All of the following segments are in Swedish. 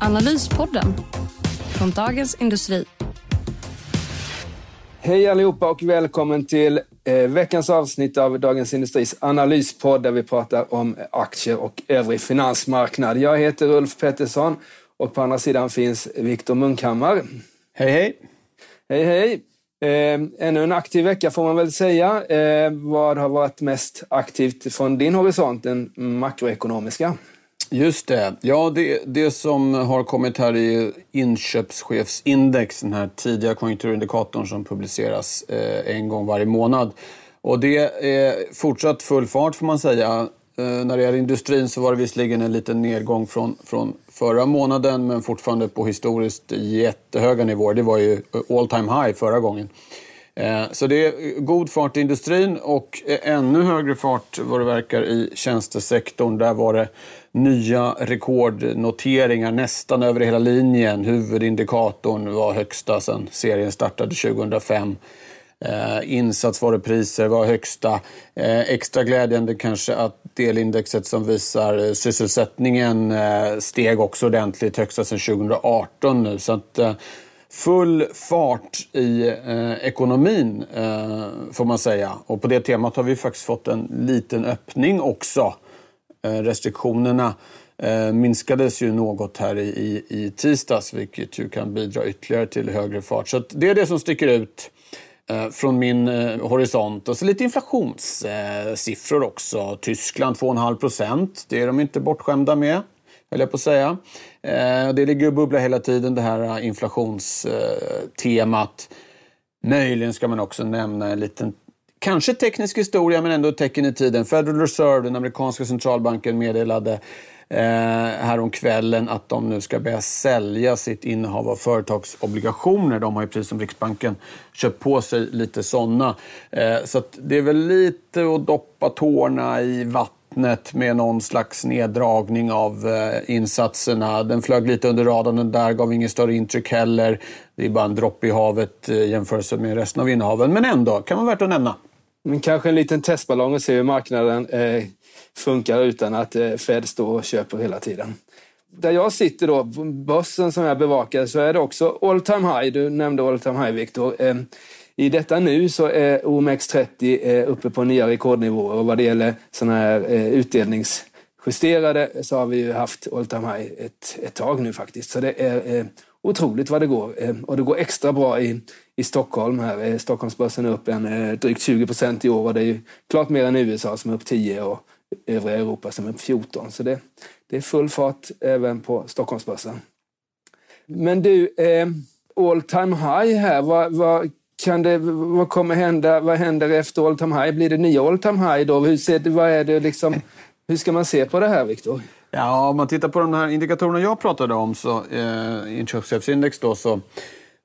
Analyspodden från Dagens Industri. Hej allihopa och välkommen till eh, veckans avsnitt av Dagens Industris analyspodd där vi pratar om aktier och övrig finansmarknad. Jag heter Ulf Pettersson och på andra sidan finns Viktor Munkhammar. Hej hej! Hej hej! Eh, ännu en aktiv vecka får man väl säga. Eh, vad har varit mest aktivt från din horisont, den makroekonomiska? Just det. Ja, det, det som har kommit här är inköpschefsindex, den här tidiga konjunkturindikatorn som publiceras eh, en gång varje månad. Och det är fortsatt full fart får man säga. Eh, när det gäller industrin så var det visserligen en liten nedgång från, från förra månaden men fortfarande på historiskt jättehöga nivåer. Det var ju eh, all time high förra gången. Eh, så det är god fart i industrin och eh, ännu högre fart vad det verkar i tjänstesektorn. Där var det nya rekordnoteringar nästan över hela linjen. Huvudindikatorn var högsta sedan serien startade 2005. Eh, insatsvarupriser var högsta. Eh, extra glädjande kanske att delindexet som visar eh, sysselsättningen eh, steg också ordentligt, högsta sedan 2018 nu. Så att, eh, full fart i eh, ekonomin eh, får man säga. Och på det temat har vi faktiskt fått en liten öppning också Eh, restriktionerna eh, minskades ju något här i, i tisdags vilket ju kan bidra ytterligare till högre fart. Så det är det som sticker ut eh, från min eh, horisont. Och så lite inflationssiffror också. Tyskland 2,5 procent. Det är de inte bortskämda med, höll jag på att säga. Eh, det ligger och bubblar hela tiden, det här eh, inflationstemat. Möjligen ska man också nämna en liten kanske teknisk historia men ändå ett tecken i tiden. Federal Reserve, den amerikanska centralbanken, meddelade eh, häromkvällen att de nu ska börja sälja sitt innehav av företagsobligationer. De har ju precis som Riksbanken köpt på sig lite sådana. Eh, så det är väl lite att doppa tårna i vattnet med någon slags neddragning av eh, insatserna. Den flög lite under radarn där, gav ingen större intryck heller. Det är bara en droppe i havet i jämförelse med resten av innehaven. Men ändå, kan vara värt att nämna. Men kanske en liten testballong och se hur marknaden eh, funkar utan att eh, Fed står och köper hela tiden. Där jag sitter då, börsen som jag bevakar, så är det också all time high. Du nämnde all time high, Viktor. Eh, i detta nu så är OMX30 eh, uppe på nya rekordnivåer och vad det gäller sådana här eh, utdelningsjusterade så har vi ju haft all time high ett, ett tag nu faktiskt. Så det är eh, otroligt vad det går. Och det går extra bra i, i Stockholm. Här. Stockholmsbörsen är upp en, drygt 20 procent i år och det är ju klart mer än USA som är upp 10 och övriga Europa som är upp 14. Så det, det är full fart även på Stockholmsbörsen. Men du, all time high här, vad, vad, kan det, vad kommer hända? Vad händer efter all time high? Blir det nya all time high då? Hur, ser, vad är det liksom, hur ska man se på det här, Viktor? Ja, om man tittar på de här indikatorerna jag pratade om, så eh, inköpschefsindex då, så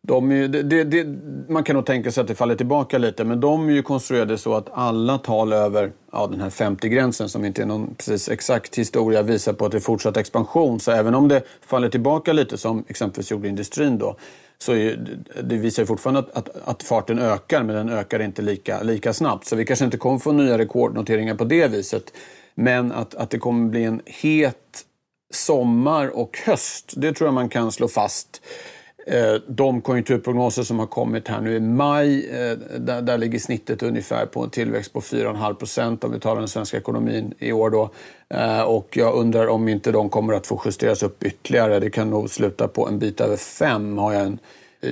de är, det, det, man kan nog tänka sig att det faller tillbaka lite, men de är ju konstruerade så att alla tal över ja, den här 50-gränsen, som inte är någon precis exakt historia, visar på att det är fortsatt expansion. Så även om det faller tillbaka lite, som exempelvis gjorde industrin då, så är, det visar ju fortfarande att, att, att, farten ökar, men den ökar inte lika, lika snabbt. Så vi kanske inte kommer få nya rekordnoteringar på det viset. Men att, att det kommer bli en het sommar och höst, det tror jag man kan slå fast. Eh, de konjunkturprognoser som har kommit här nu i maj, eh, där, där ligger snittet ungefär på en tillväxt på 4,5 procent om vi talar den svenska ekonomin i år. Då. Eh, och jag undrar om inte de kommer att få justeras upp ytterligare. Det kan nog sluta på en bit över 5 har jag en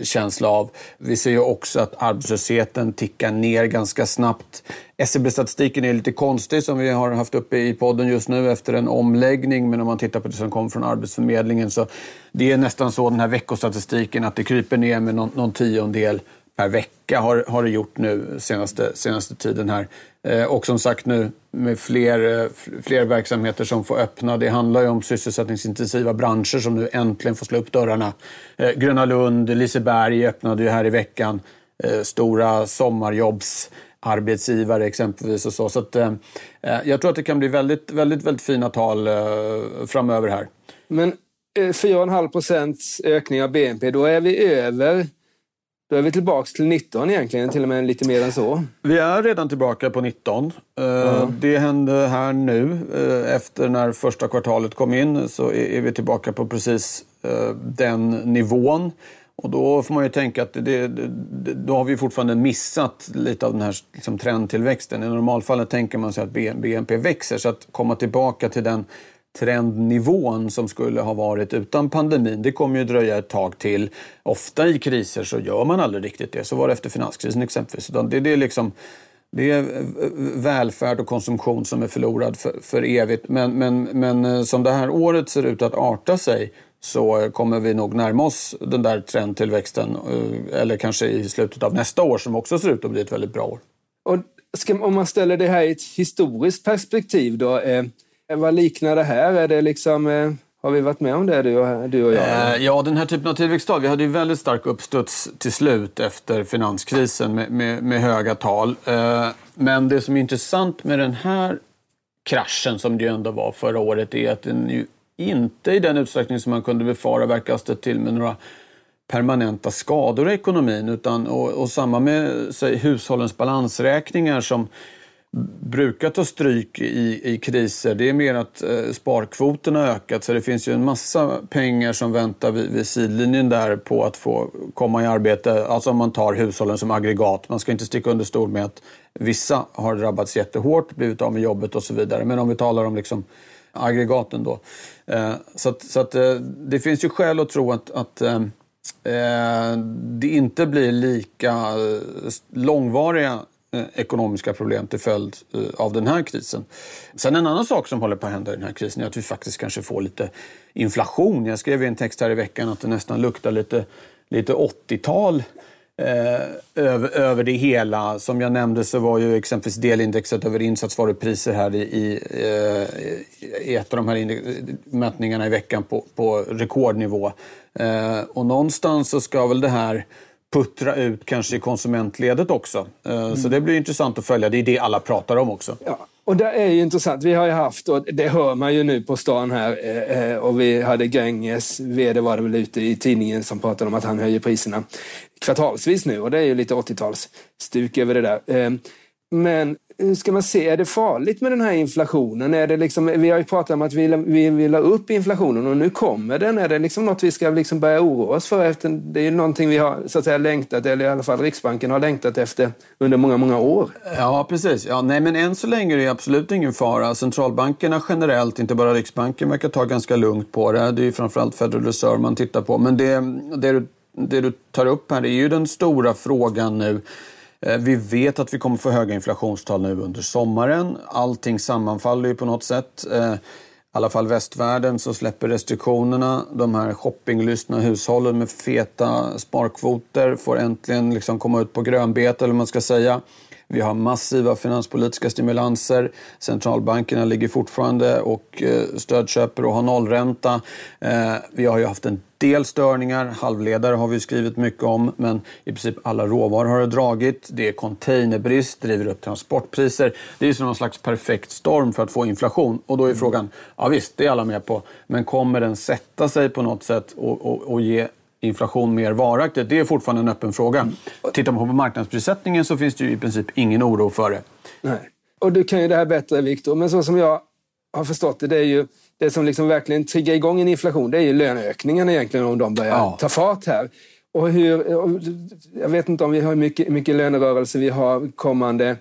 känsla av. Vi ser ju också att arbetslösheten tickar ner ganska snabbt. SCB-statistiken är lite konstig som vi har haft uppe i podden just nu efter en omläggning. Men om man tittar på det som kommer från Arbetsförmedlingen så det är nästan så den här veckostatistiken att det kryper ner med någon, någon tiondel per vecka har, har det gjort nu senaste, senaste tiden här. Eh, och som sagt nu med fler, eh, fler verksamheter som får öppna. Det handlar ju om sysselsättningsintensiva branscher som nu äntligen får slå upp dörrarna. Eh, Gröna Lund, Liseberg öppnade ju här i veckan. Eh, stora sommarjobbs arbetsgivare exempelvis. Och så. Så att, eh, eh, jag tror att det kan bli väldigt, väldigt, väldigt fina tal eh, framöver här. Men eh, 4,5 procents ökning av BNP, då är vi över då är vi tillbaka till 19 egentligen, till och med lite mer än så. Vi är redan tillbaka på 19. Mm. Det hände här nu. Efter när första kvartalet kom in så är vi tillbaka på precis den nivån. Och då får man ju tänka att det, det, då har vi fortfarande missat lite av den här liksom, trendtillväxten. I normalfallet tänker man sig att BNP växer, så att komma tillbaka till den trendnivån som skulle ha varit utan pandemin, det kommer ju dröja ett tag till. Ofta i kriser så gör man aldrig riktigt det. Så var det efter finanskrisen exempelvis. Det, det, är liksom, det är eh, eh, välfärd och konsumtion som är förlorad för, för evigt. Men, men, men eh, som det här året ser ut att arta sig så kommer vi nog närma oss den där trendtillväxten. Eller kanske i slutet av nästa år som också ser ut att bli ett väldigt bra år. Och ska, om man ställer det här i ett historiskt perspektiv då. Eh, Eh, vad liknar det här? Är det liksom... Eh, har vi varit med om det, du och, du och jag? Eh, ja, den här typen av tillväxttal. Vi hade ju väldigt stark uppstuds till slut efter finanskrisen med, med, med höga tal. Eh, men det som är intressant med den här kraschen som det ju ändå var förra året är att den ju inte i den utsträckning som man kunde befara verkar ha stött till med några permanenta skador i ekonomin. Utan, och, och samma med säg, hushållens balansräkningar som brukar ta stryk i, i kriser. Det är mer att eh, sparkvoten har ökat så det finns ju en massa pengar som väntar vid, vid sidlinjen där på att få komma i arbete. Alltså om man tar hushållen som aggregat. Man ska inte sticka under stol med att vissa har drabbats jättehårt, blivit av med jobbet och så vidare. Men om vi talar om liksom aggregaten då. Eh, så att, så att eh, det finns ju skäl att tro att, att eh, eh det inte blir lika eh, långvariga Eh, ekonomiska problem till följd eh, av den här krisen. Sen en annan sak som håller på att hända i den här krisen är att vi faktiskt kanske får lite inflation. Jag skrev i en text här i veckan att det nästan luktar lite, lite 80-tal Eh, över, över det hela. Som jag nämnde så var ju exempelvis delindexet över insatsvarupriser här i, i, eh, i ett av de här mätningarna i veckan på, på rekordnivå. Eh, och någonstans så ska väl det här puttra ut kanske i konsumentledet också. Mm. Så det blir intressant att följa. Det är det alla pratar om också. Ja. Och det är ju intressant. Vi har ju haft, och det hör man ju nu på stan här, och vi hade Gränges VD var det väl ute i tidningen som pratade om att han höjer priserna kvartalsvis nu och det är ju lite 80-talsstuk över det där. Men hur ska man se, är det farligt med den här inflationen? Är det liksom, vi har ju pratat om att vi, vi vill ha upp inflationen och nu kommer den. Är det liksom något vi ska liksom börja oroa oss för? Efter, det är ju någonting vi har så att säga, längtat, eller i alla fall Riksbanken har längtat efter under många, många år. Ja, precis. Ja, nej, men än så länge är det absolut ingen fara. Centralbankerna generellt, inte bara Riksbanken, verkar ta ganska lugnt på det. Det är ju framförallt Federal Reserve man tittar på. Men det, det du det du tar upp här är ju den stora frågan nu. Eh, vi vet att vi kommer få höga inflationstal nu under sommaren. Allting sammanfaller ju på något sätt. Eh, I alla fall västvärlden så släpper restriktionerna. De här shoppinglystna hushållen med feta sparkvoter får äntligen liksom komma ut på grönbete eller vad man ska säga. Vi har massiva finanspolitiska stimulanser. Centralbankerna ligger fortfarande och eh, stödköper och har nollränta. Vi har ju haft en del störningar. Halvledare har vi skrivit mycket om, men i princip alla råvaror har det dragit. Det är containerbrist, driver upp transportpriser. Det är som någon slags perfekt storm för att få inflation. Och då är frågan, ja visst, det är alla med på, men kommer den sätta sig på något sätt och, och, och ge inflation mer varaktigt? Det är fortfarande en öppen fråga. Mm. Tittar man på marknadsprissättningen så finns det ju i princip ingen oro för det. Nej. Och du kan ju det här bättre, Viktor, men så som jag har förstått det, det är ju det som liksom verkligen triggar igång en inflation, det är ju löneökningarna egentligen om de börjar ja. ta fart här. Och hur, jag vet inte om vi har mycket, mycket lönerörelse vi har kommande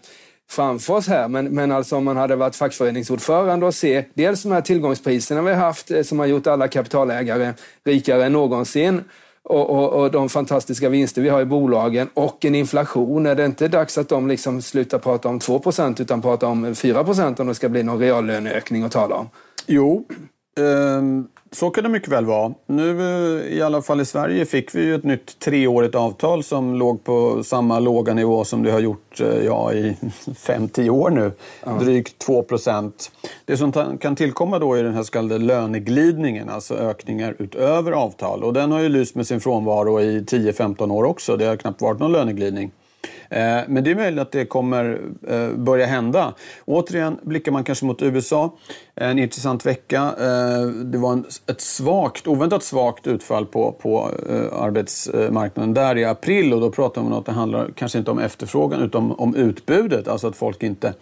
framför oss här, men, men alltså om man hade varit fackföreningsordförande och se dels de här tillgångspriserna vi har haft eh, som har gjort alla kapitalägare rikare än någonsin och, och, och, de fantastiska vinster vi har i bolagen och en inflation. Är det inte dags att de liksom slutar prata om 2% utan pratar om 4% om det ska bli någon reallöneökning att tala om? Jo, Um, så kan det mycket väl vara. Nu eh, i alla fall i Sverige fick vi ju ett nytt treårigt avtal som låg på samma låga nivå som det har gjort eh, ja, i 5-10 år nu. Ja. Drygt 2 procent. Det som kan tillkomma då är den här så kallade löneglidningen, alltså ökningar utöver avtal. Och den har ju lyst med sin frånvaro i 10-15 år också. Det har knappt varit någon löneglidning. Eh, men det är möjligt att det kommer eh, börja hända. Återigen blickar man kanske mot USA. En intressant vecka. Eh, det var ett svagt, oväntat svagt utfall på, på arbetsmarknaden där i april och då pratar man om att det handlar kanske inte om efterfrågan utan om utbudet. Alltså att folk inte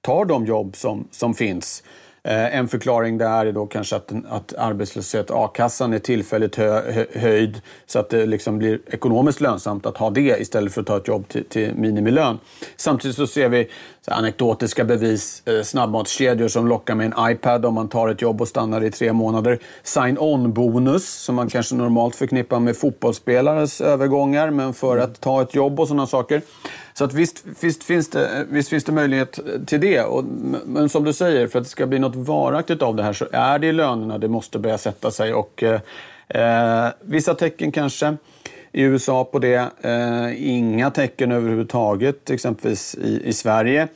tar de jobb som, som finns. Eh, en förklaring där är då kanske att, att arbetslöshet, a-kassan är tillfälligt hö, höjd så att det liksom blir ekonomiskt lönsamt att ha det istället för att ta ett jobb till, till minimilön. Samtidigt så ser vi så anekdotiska bevis, eh, snabbmatskedjor som lockar med en iPad om man tar ett jobb och stannar i tre månader. Sign-on-bonus som man kanske normalt förknippar med fotbollsspelares övergångar men för att ta ett jobb och sådana saker. Så att visst, visst, finns det, visst finns det möjlighet till det. Och, men som du säger, för att det ska bli något varaktigt av det här så är det i lönerna det måste börja sätta sig. Och, eh, vissa tecken kanske i USA på det. Eh, inga tecken överhuvudtaget, exempelvis i, i Sverige.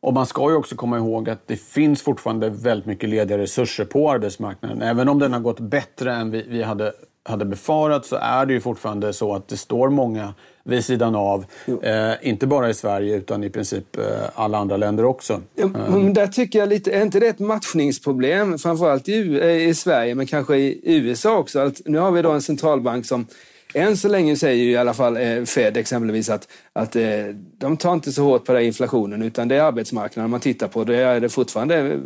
Och man ska ju också komma ihåg att det finns fortfarande väldigt mycket lediga resurser på arbetsmarknaden. Även om den har gått bättre än vi, vi hade, hade befarat så är det ju fortfarande så att det står många vid sidan av. Eh, inte bara i Sverige utan i princip eh, alla andra länder också. Ja, men där tycker jag lite, är inte det ett matchningsproblem? Framförallt i, eh, i Sverige men kanske i USA också. Att nu har vi då en centralbank som än så länge säger ju i alla fall eh, Fed exempelvis att, att eh, de tar inte så hårt på den inflationen utan det är arbetsmarknaden man tittar på. Det är det fortfarande eh,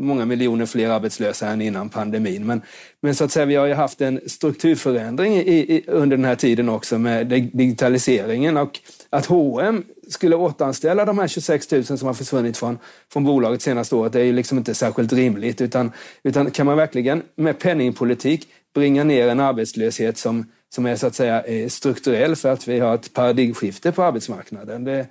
många miljoner fler arbetslösa än innan pandemin. Men, men så att säga, vi har ju haft en strukturförändring i, i, under den här tiden också med digitaliseringen och att H&M skulle återanställa de här 26 000 som har försvunnit från, från bolaget senaste året det är ju liksom inte särskilt rimligt. Utan, utan kan man verkligen med penningpolitik bringa ner en arbetslöshet som som är så att säga strukturell för att vi har ett paradigmskifte på arbetsmarknaden. Det, eh,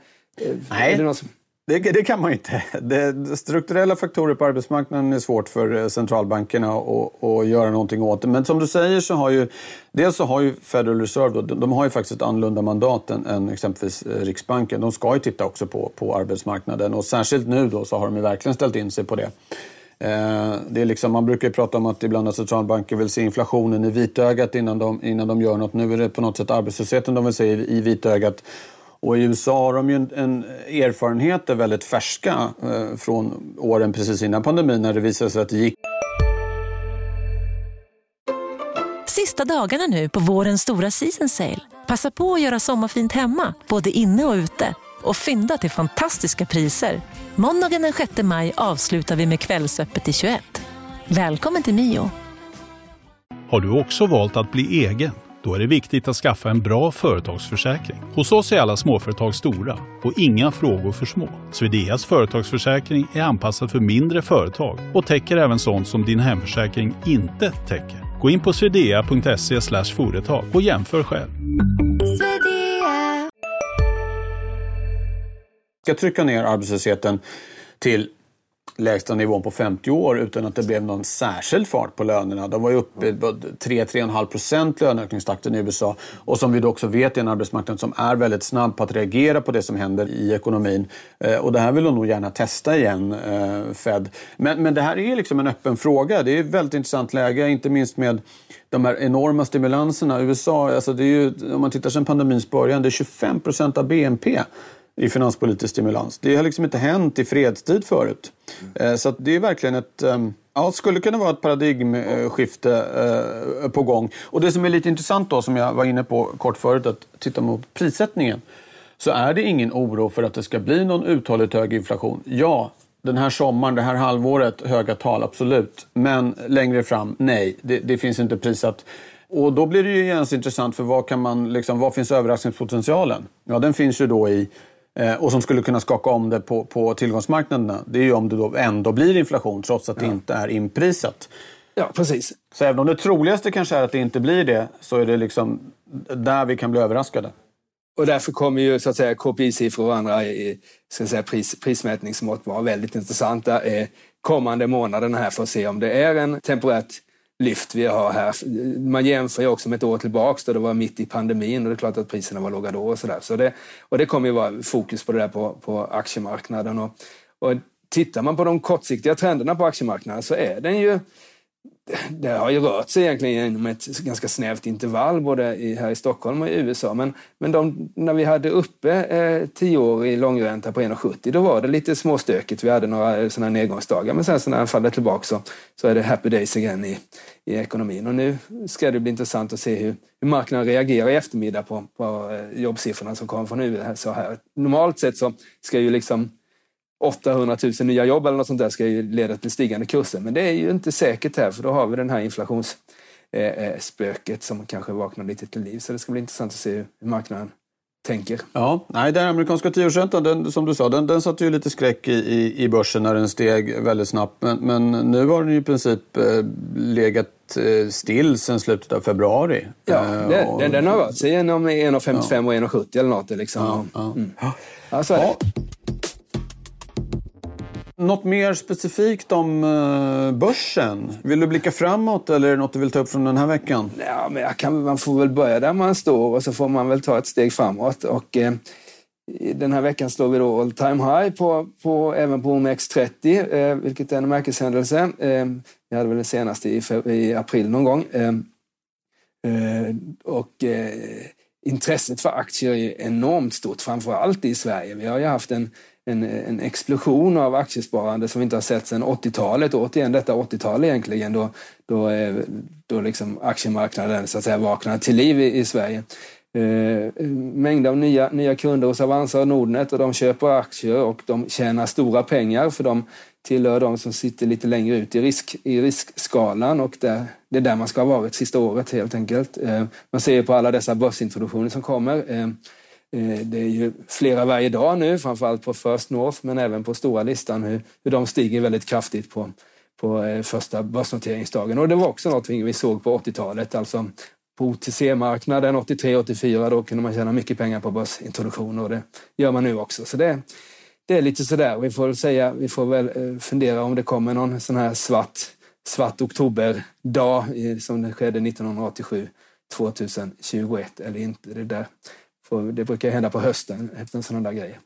Nej. Det, som... det, det, kan man inte. Det, strukturella faktorer på arbetsmarknaden är svårt för eh, centralbankerna att, göra någonting åt. Men som du säger så har ju dels så har ju Federal Reserve, då, de har ju faktiskt ett annorlunda mandat än, än exempelvis eh, Riksbanken. De ska ju titta också på, på arbetsmarknaden och särskilt nu då så har de ju verkligen ställt in sig på det. Eh, det är liksom, man brukar prata om att ibland att centralbanker vill se inflationen i vitögat innan de, innan de gör något. Nu är det på något sätt arbetslösheten de vill se i, i vitögat. Och i USA har de ju en, en erfarenheter väldigt färska eh, från åren precis innan pandemin när det visade sig att det gick. Sista dagarna nu på vårens stora season sale. Passa på att göra sommarfint hemma, både inne och ute och fynda till fantastiska priser. Måndagen den 6 maj avslutar vi med Kvällsöppet i 21. Välkommen till Mio. Har du också valt att bli egen? Då är det viktigt att skaffa en bra företagsförsäkring. Hos oss är alla småföretag stora och inga frågor för små. Swedeas företagsförsäkring är anpassad för mindre företag och täcker även sånt som din hemförsäkring inte täcker. Gå in på swedea.se företag och jämför själv ska trycka ner arbetslösheten till lägsta nivån på 50 år utan att det blev någon särskild fart på lönerna. De var ju uppe i 3-3,5 procent löneökningstakten i USA. Och som vi då också vet är en arbetsmarknad som är väldigt snabb på att reagera på det som händer i ekonomin. Eh, och det här vill de nog gärna testa igen, eh, Fed. Men, men det här är liksom en öppen fråga. Det är ett väldigt intressant läge, inte minst med de här enorma stimulanserna. USA, alltså det är ju, om man tittar sedan pandemins början, det är 25 procent av BNP i finanspolitisk stimulans. Det har liksom inte hänt i fredstid förut. Mm. Så det är verkligen ett... Ehm, ja, skulle kunna vara ett paradigmskifte eh, på gång. Och det som är lite intressant då, som jag var inne på kort förut, att titta mot prissättningen. Så är det ingen oro för att det ska bli någon uthålligt hög inflation. Ja, den här sommaren, det här halvåret, höga tal, absolut. Men längre fram, nej. Det, det finns inte prissatt. Och då blir det ju genast intressant för vad, kan man, liksom, vad finns överraskningspotentialen? Ja, den finns ju då i och som skulle kunna skaka om det på, på tillgångsmarknaderna. Det är ju om det då ändå blir inflation trots att det inte är inprisat. Ja, precis. Så även om det troligaste kanske är att det inte blir det så är det liksom där vi kan bli överraskade. Och därför kommer ju så att säga KPI-siffror och andra ska säga, pris, prismätningsmått vara väldigt intressanta. Eh, kommande månaderna här för att se om det är en temporärt lyft vi har här. Man jämför ju också med ett år tillbaks då det var mitt i pandemin och det är klart att priserna var låga då och sådär. Så det, och det kommer ju vara fokus på det där på, på aktiemarknaden. Och, och tittar man på de kortsiktiga trenderna på aktiemarknaden så är den ju det har ju rört sig egentligen inom ett ganska snävt intervall både i, här i Stockholm och i USA. Men, men de, när vi hade uppe eh, tio år i långränta på 1,70 då var det lite småstökigt. Vi hade några eh, sådana nedgångsdagar. Men sen så när den faller tillbaka så, så är det happy days igen i, i ekonomin. Och nu ska det bli intressant att se hur, hur marknaden reagerar i eftermiddag på, på eh, jobbsiffrorna som kommer från USA. Här. Normalt sett så ska ju liksom 800 000 nya jobb eller något sånt där ska ju leda till stigande kurser. Men det är ju inte säkert här för då har vi den här inflationsspöket som kanske vaknar lite till liv. Så det ska bli intressant att se hur marknaden tänker. Ja, nej, den amerikanska tioårsräntan, som du sa, den, den satte ju lite skräck i, i, i börsen när den steg väldigt snabbt. Men, men nu har den i princip eh, legat eh, still sedan slutet av februari. Ja, det, och, den, den har rört sig genom 1,55 ja. och 1,70 eller något. Liksom. Ja, ja. Mm. ja. Något mer specifikt om eh, börsen? Vill du blicka framåt eller är det något du vill ta upp från den här veckan? Ja, men kan, man får väl börja där man står och så får man väl ta ett steg framåt. Och, eh, den här veckan slår vi då all time high på, på, även på OMX30, eh, vilket är en märkeshändelse. Eh, vi hade väl det senaste i, i april någon gång. Eh, eh och eh, intresset för aktier är enormt stort, framför allt i Sverige. Vi har ju haft en en, en explosion av aktiesparande som vi inte har sett sedan 80-talet. Återigen detta 80-tal egentligen då, då, eh, då liksom aktiemarknaden så att säga vaknade till liv i, i Sverige. Eh, mängder av nya, nya kunder hos Avanza och Nordnet och de köper aktier och de tjänar stora pengar för de tillhör de som sitter lite längre ut i, risk, i riskskalan och där, det är där man ska ha varit sista året helt enkelt. Eh, man ser på alla dessa börsintroduktioner som kommer. Eh, Eh, det är ju flera varje dag nu, framförallt på First North men även på stora listan hur, hur de stiger väldigt kraftigt på, på eh, första börsnoteringsdagen. Och det var också något vi såg på 80-talet, alltså på OTC-marknaden 83-84 då kunde man tjäna mycket pengar på börsintroduktioner och det gör man nu också. Så det, det är lite sådär. Vi får säga, vi får väl eh, fundera om det kommer någon sån här svart, svart oktoberdag som det skedde 1987 2021 eller inte. Det där det brukar hända på hösten efter sådana där grej.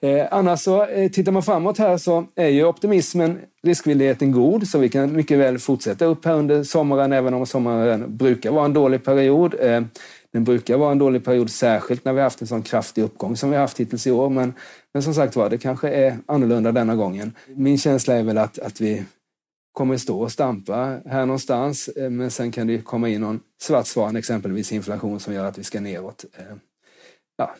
Eh, annars så eh, tittar man framåt här så är ju optimismen, riskvilligheten god så vi kan mycket väl fortsätta upp här under sommaren även om sommaren brukar vara en dålig period. Eh, den brukar vara en dålig period särskilt när vi haft en sån kraftig uppgång som vi haft hittills i år. Men, men som sagt var, det kanske är annorlunda denna gången. Min känsla är väl att, att vi kommer stå och stampa här någonstans eh, men sen kan det komma in någon svart svan, exempelvis inflation som gör att vi ska neråt. Eh, Ja,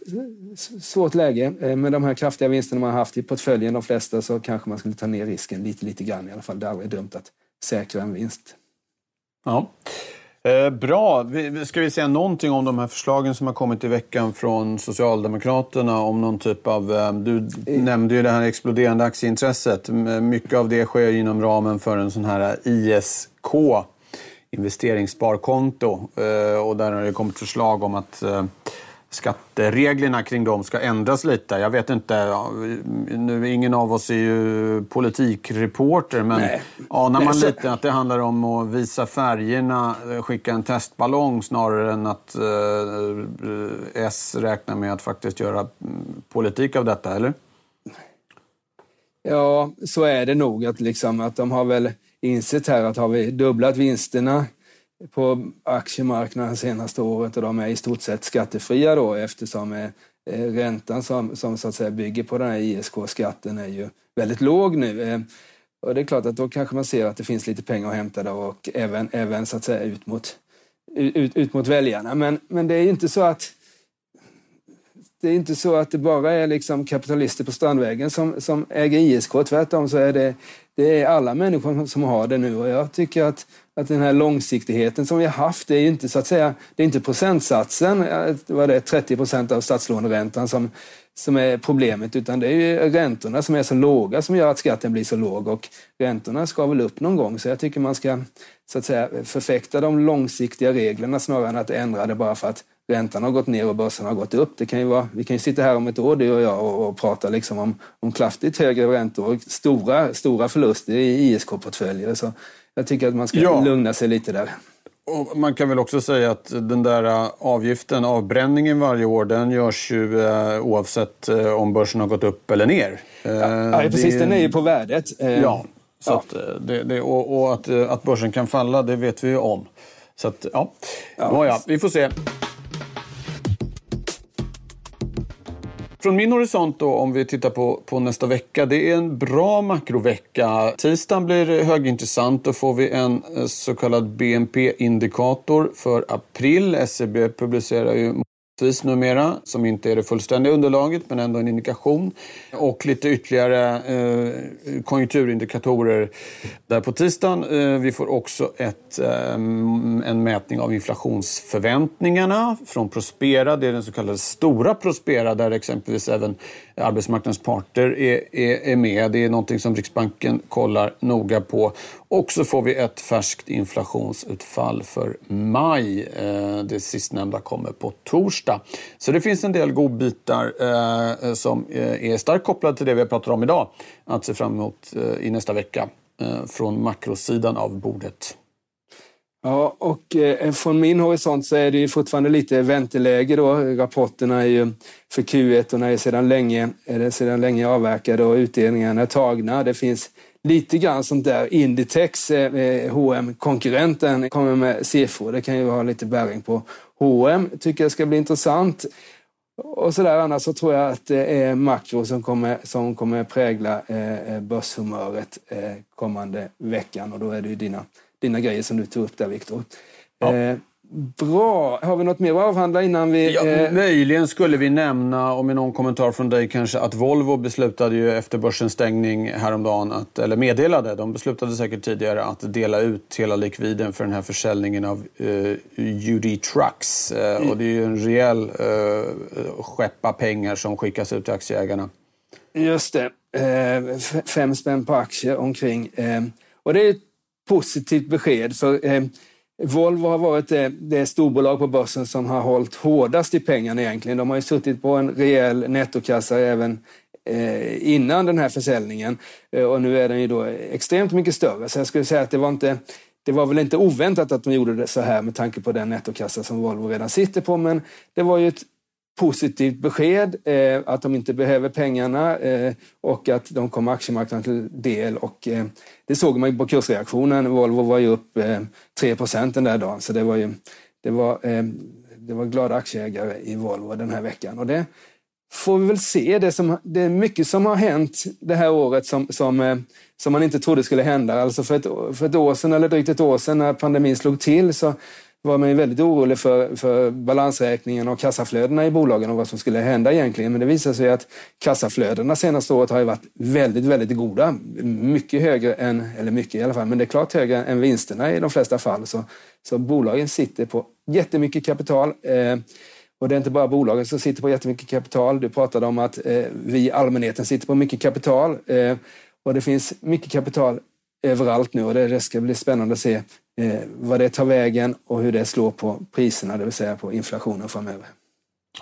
svårt läge. Eh, med de här kraftiga vinsterna man har haft i portföljen, de flesta, så kanske man skulle ta ner risken lite, lite grann i alla fall. Det är aldrig dumt att säkra en vinst. Ja. Eh, bra. Ska vi säga någonting om de här förslagen som har kommit i veckan från Socialdemokraterna om någon typ av... Eh, du nämnde ju det här exploderande aktieintresset. Mycket av det sker inom ramen för en sån här ISK, investeringssparkonto. Eh, och där har det kommit förslag om att skattereglerna kring dem ska ändras lite. Jag vet inte, nu ingen av oss är ju politikreporter men Nej. anar man Nej, lite att det handlar om att visa färgerna, skicka en testballong snarare än att eh, S räknar med att faktiskt göra politik av detta, eller? Ja, så är det nog. Att, liksom, att de har väl insett här att har vi dubblat vinsterna på aktiemarknaden senaste året och de är i stort sett skattefria då eftersom eh, eh, räntan som, som så att säga bygger på den här ISK-skatten är ju väldigt låg nu. Eh, och det är klart att då kanske man ser att det finns lite pengar att hämta där och även, även så att säga ut mot, ut, ut mot väljarna. Men, men det är ju inte så att det är inte så att det bara är liksom kapitalister på Strandvägen som, som äger ISK. Tvärtom så är det, det är alla människor som har det nu och jag tycker att att den här långsiktigheten som vi har haft, det är inte så att säga, det är inte procentsatsen, eh, vad det är, 30 procent av statslåneräntan som, som är problemet, utan det är ju räntorna som är så låga som gör att skatten blir så låg och räntorna ska väl upp någon gång. Så jag tycker man ska så att säga förfäkta de långsiktiga reglerna snarare än att ändra det bara för att räntan har gått ner och börsen har gått upp. Det kan ju vara, vi kan ju sitta här om ett år, du och jag, och, och prata liksom om, om kraftigt högre räntor och stora, stora förluster i ISK-portföljer. Så jag tycker att man ska ja. lugna sig lite där. Och man kan väl också säga att den där äh, avgiften, avbränningen varje år, den görs ju eh, oavsett eh, om börsen har gått upp eller ner. Eh, ja, precis. Det... Den är ju på värdet. Ja, så ja. Att, det, det, och, och att, att börsen kan falla, det vet vi ju om. Så att, ja. Ja. ja, vi får se. Från min horisont då, om vi tittar på, på nästa vecka, det är en bra makrovecka. Tisdagen blir högintressant. Då får vi en eh, så kallad BNP-indikator för april. SCB publicerar ju vis numera, som inte är det fullständiga underlaget men ändå en indikation. Och lite ytterligare eh, konjunkturindikatorer där på tisdagen. Eh, vi får också ett, eh, en mätning av inflationsförväntningarna från Prospera. Det är den så kallade stora Prospera där exempelvis även arbetsmarknadens parter är, är, är med. Det är någonting som Riksbanken kollar noga på. Och så får vi ett färskt inflationsutfall för maj. Eh, det sistnämnda kommer på torsdag. Så det finns en del godbitar eh, som eh, är starkt kopplade till det vi pratar om idag att se fram emot i nästa vecka från makrosidan av bordet. Ja, och eh, från min horisont så är det ju fortfarande lite vänteläge då. Rapporterna är ju för Q1 och är sedan länge, är det sedan länge avverkade och utdelningarna är tagna. Det finns lite grann sånt där. Inditex, eh, eh H&M konkurrenten kommer med siffror. Det kan ju ha lite bäring på H&M tycker jag ska bli intressant. Och sådär annars så tror jag att det är makro som kommer, som kommer prägla eh, börshumöret eh, kommande veckan och då är det ju dina dina grejer som du tog upp där, Viktor. Ja. Eh, bra. Har vi något mer att avhandla innan vi... Ja, eh... Möjligen skulle vi nämna, om i någon kommentar från dig kanske, att Volvo beslutade ju efter börsens stängning häromdagen, att, eller meddelade, de beslutade säkert tidigare, att dela ut hela likviden för den här försäljningen av eh, UD Trucks. Eh, och det är ju en rejäl eh, skeppa pengar som skickas ut till aktieägarna. Just det. Eh, fem spänn på aktier omkring. Eh, och det är positivt besked. För eh, Volvo har varit det, det storbolag på börsen som har hållit hårdast i pengarna egentligen. De har ju suttit på en rejäl nettokassa även eh, innan den här försäljningen eh, och nu är den ju då extremt mycket större. Så jag skulle säga att det var inte det var väl inte oväntat att de gjorde det så här med tanke på den nettokassa som Volvo redan sitter på, men det var ju ett positivt besked eh, att de inte behöver pengarna eh, och att de kommer aktiemarknaden till del. Och, eh, det såg man ju på kursreaktionen. Volvo var ju upp eh, 3 den där dagen, så det var ju det var, eh, det var glada aktieägare i Volvo den här veckan. Och det får vi väl se. Det, som, det är mycket som har hänt det här året som, som, eh, som man inte trodde skulle hända. Alltså för ett, för ett år sedan, eller drygt ett år sedan när pandemin slog till, så var man väldigt orolig för, för balansräkningen och kassaflödena i bolagen och vad som skulle hända egentligen. Men det visar sig att kassaflödena senaste året har ju varit väldigt, väldigt goda. Mycket högre än, eller mycket i alla fall, men det är klart högre än vinsterna i de flesta fall. Så, så bolagen sitter på jättemycket kapital. Eh, och det är inte bara bolagen som sitter på jättemycket kapital. Du pratade om att eh, vi allmänheten sitter på mycket kapital. Eh, och det finns mycket kapital överallt nu och det, det ska bli spännande att se eh, vad det tar vägen och hur det slår på priserna, det vill säga på inflationen framöver.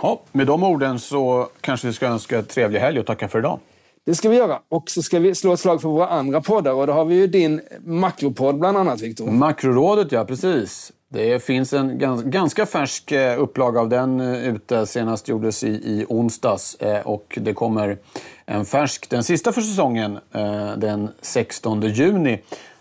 Ja, med de orden så kanske vi ska önska trevlig helg och tacka för idag. Det ska vi göra. Och så ska vi slå ett slag för våra andra poddar. Och då har vi ju din makropodd bland annat, Viktor. Makrorådet, ja precis. Det finns en ganska färsk eh, upplaga av den eh, ute. Senast gjordes i, i onsdags. Eh, och det kommer en färsk, den sista för säsongen, den 16 juni.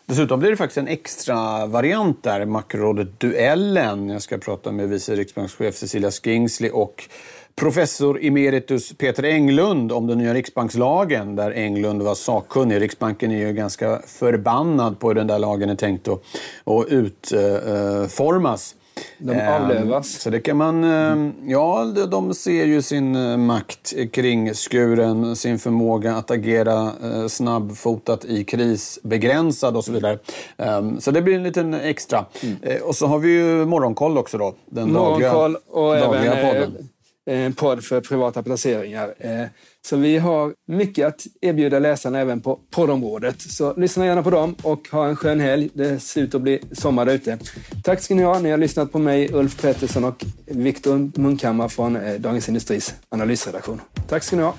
Dessutom blir det faktiskt en extra variant där, Makrorådet Duellen. Jag ska prata med vice riksbankschef Cecilia Skingsley och professor emeritus Peter Englund om den nya riksbankslagen där Englund var sakkunnig. Riksbanken är ju ganska förbannad på hur den där lagen är tänkt att, att utformas. De ehm, avlövas. Så det kan man... Ehm, ja, de ser ju sin eh, makt kring skuren, sin förmåga att agera eh, snabbfotat i kris begränsad och så vidare. Ehm, så det blir en liten extra. Mm. Eh, och så har vi ju Morgonkoll också då, den dagliga, och dagliga även, podden en podd för privata placeringar. Eh, så vi har mycket att erbjuda läsarna även på poddområdet. Så lyssna gärna på dem och ha en skön helg. Det ser ut att bli sommar där ute. Tack ska ni ha. Ni har lyssnat på mig, Ulf Pettersson och Viktor Munkhammar från eh, Dagens Industris analysredaktion. Tack ska ni ha.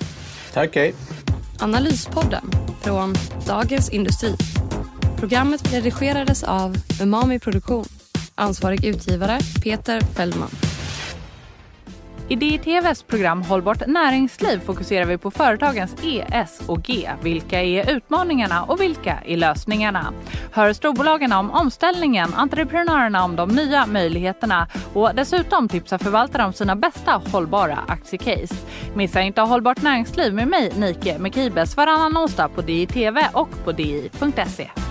Tack, hej. Analyspodden från Dagens Industri. Programmet redigerades av Umami Produktion. Ansvarig utgivare Peter Fellman. I DITVs program Hållbart näringsliv fokuserar vi på företagens E, S och G. Vilka är utmaningarna och vilka är lösningarna? Hör storbolagen om omställningen, entreprenörerna om de nya möjligheterna och dessutom tipsar förvaltare om sina bästa hållbara aktiecase. Missa inte Hållbart näringsliv med mig, Nike Mekibes, varannan onsdag på DITV och på di.se.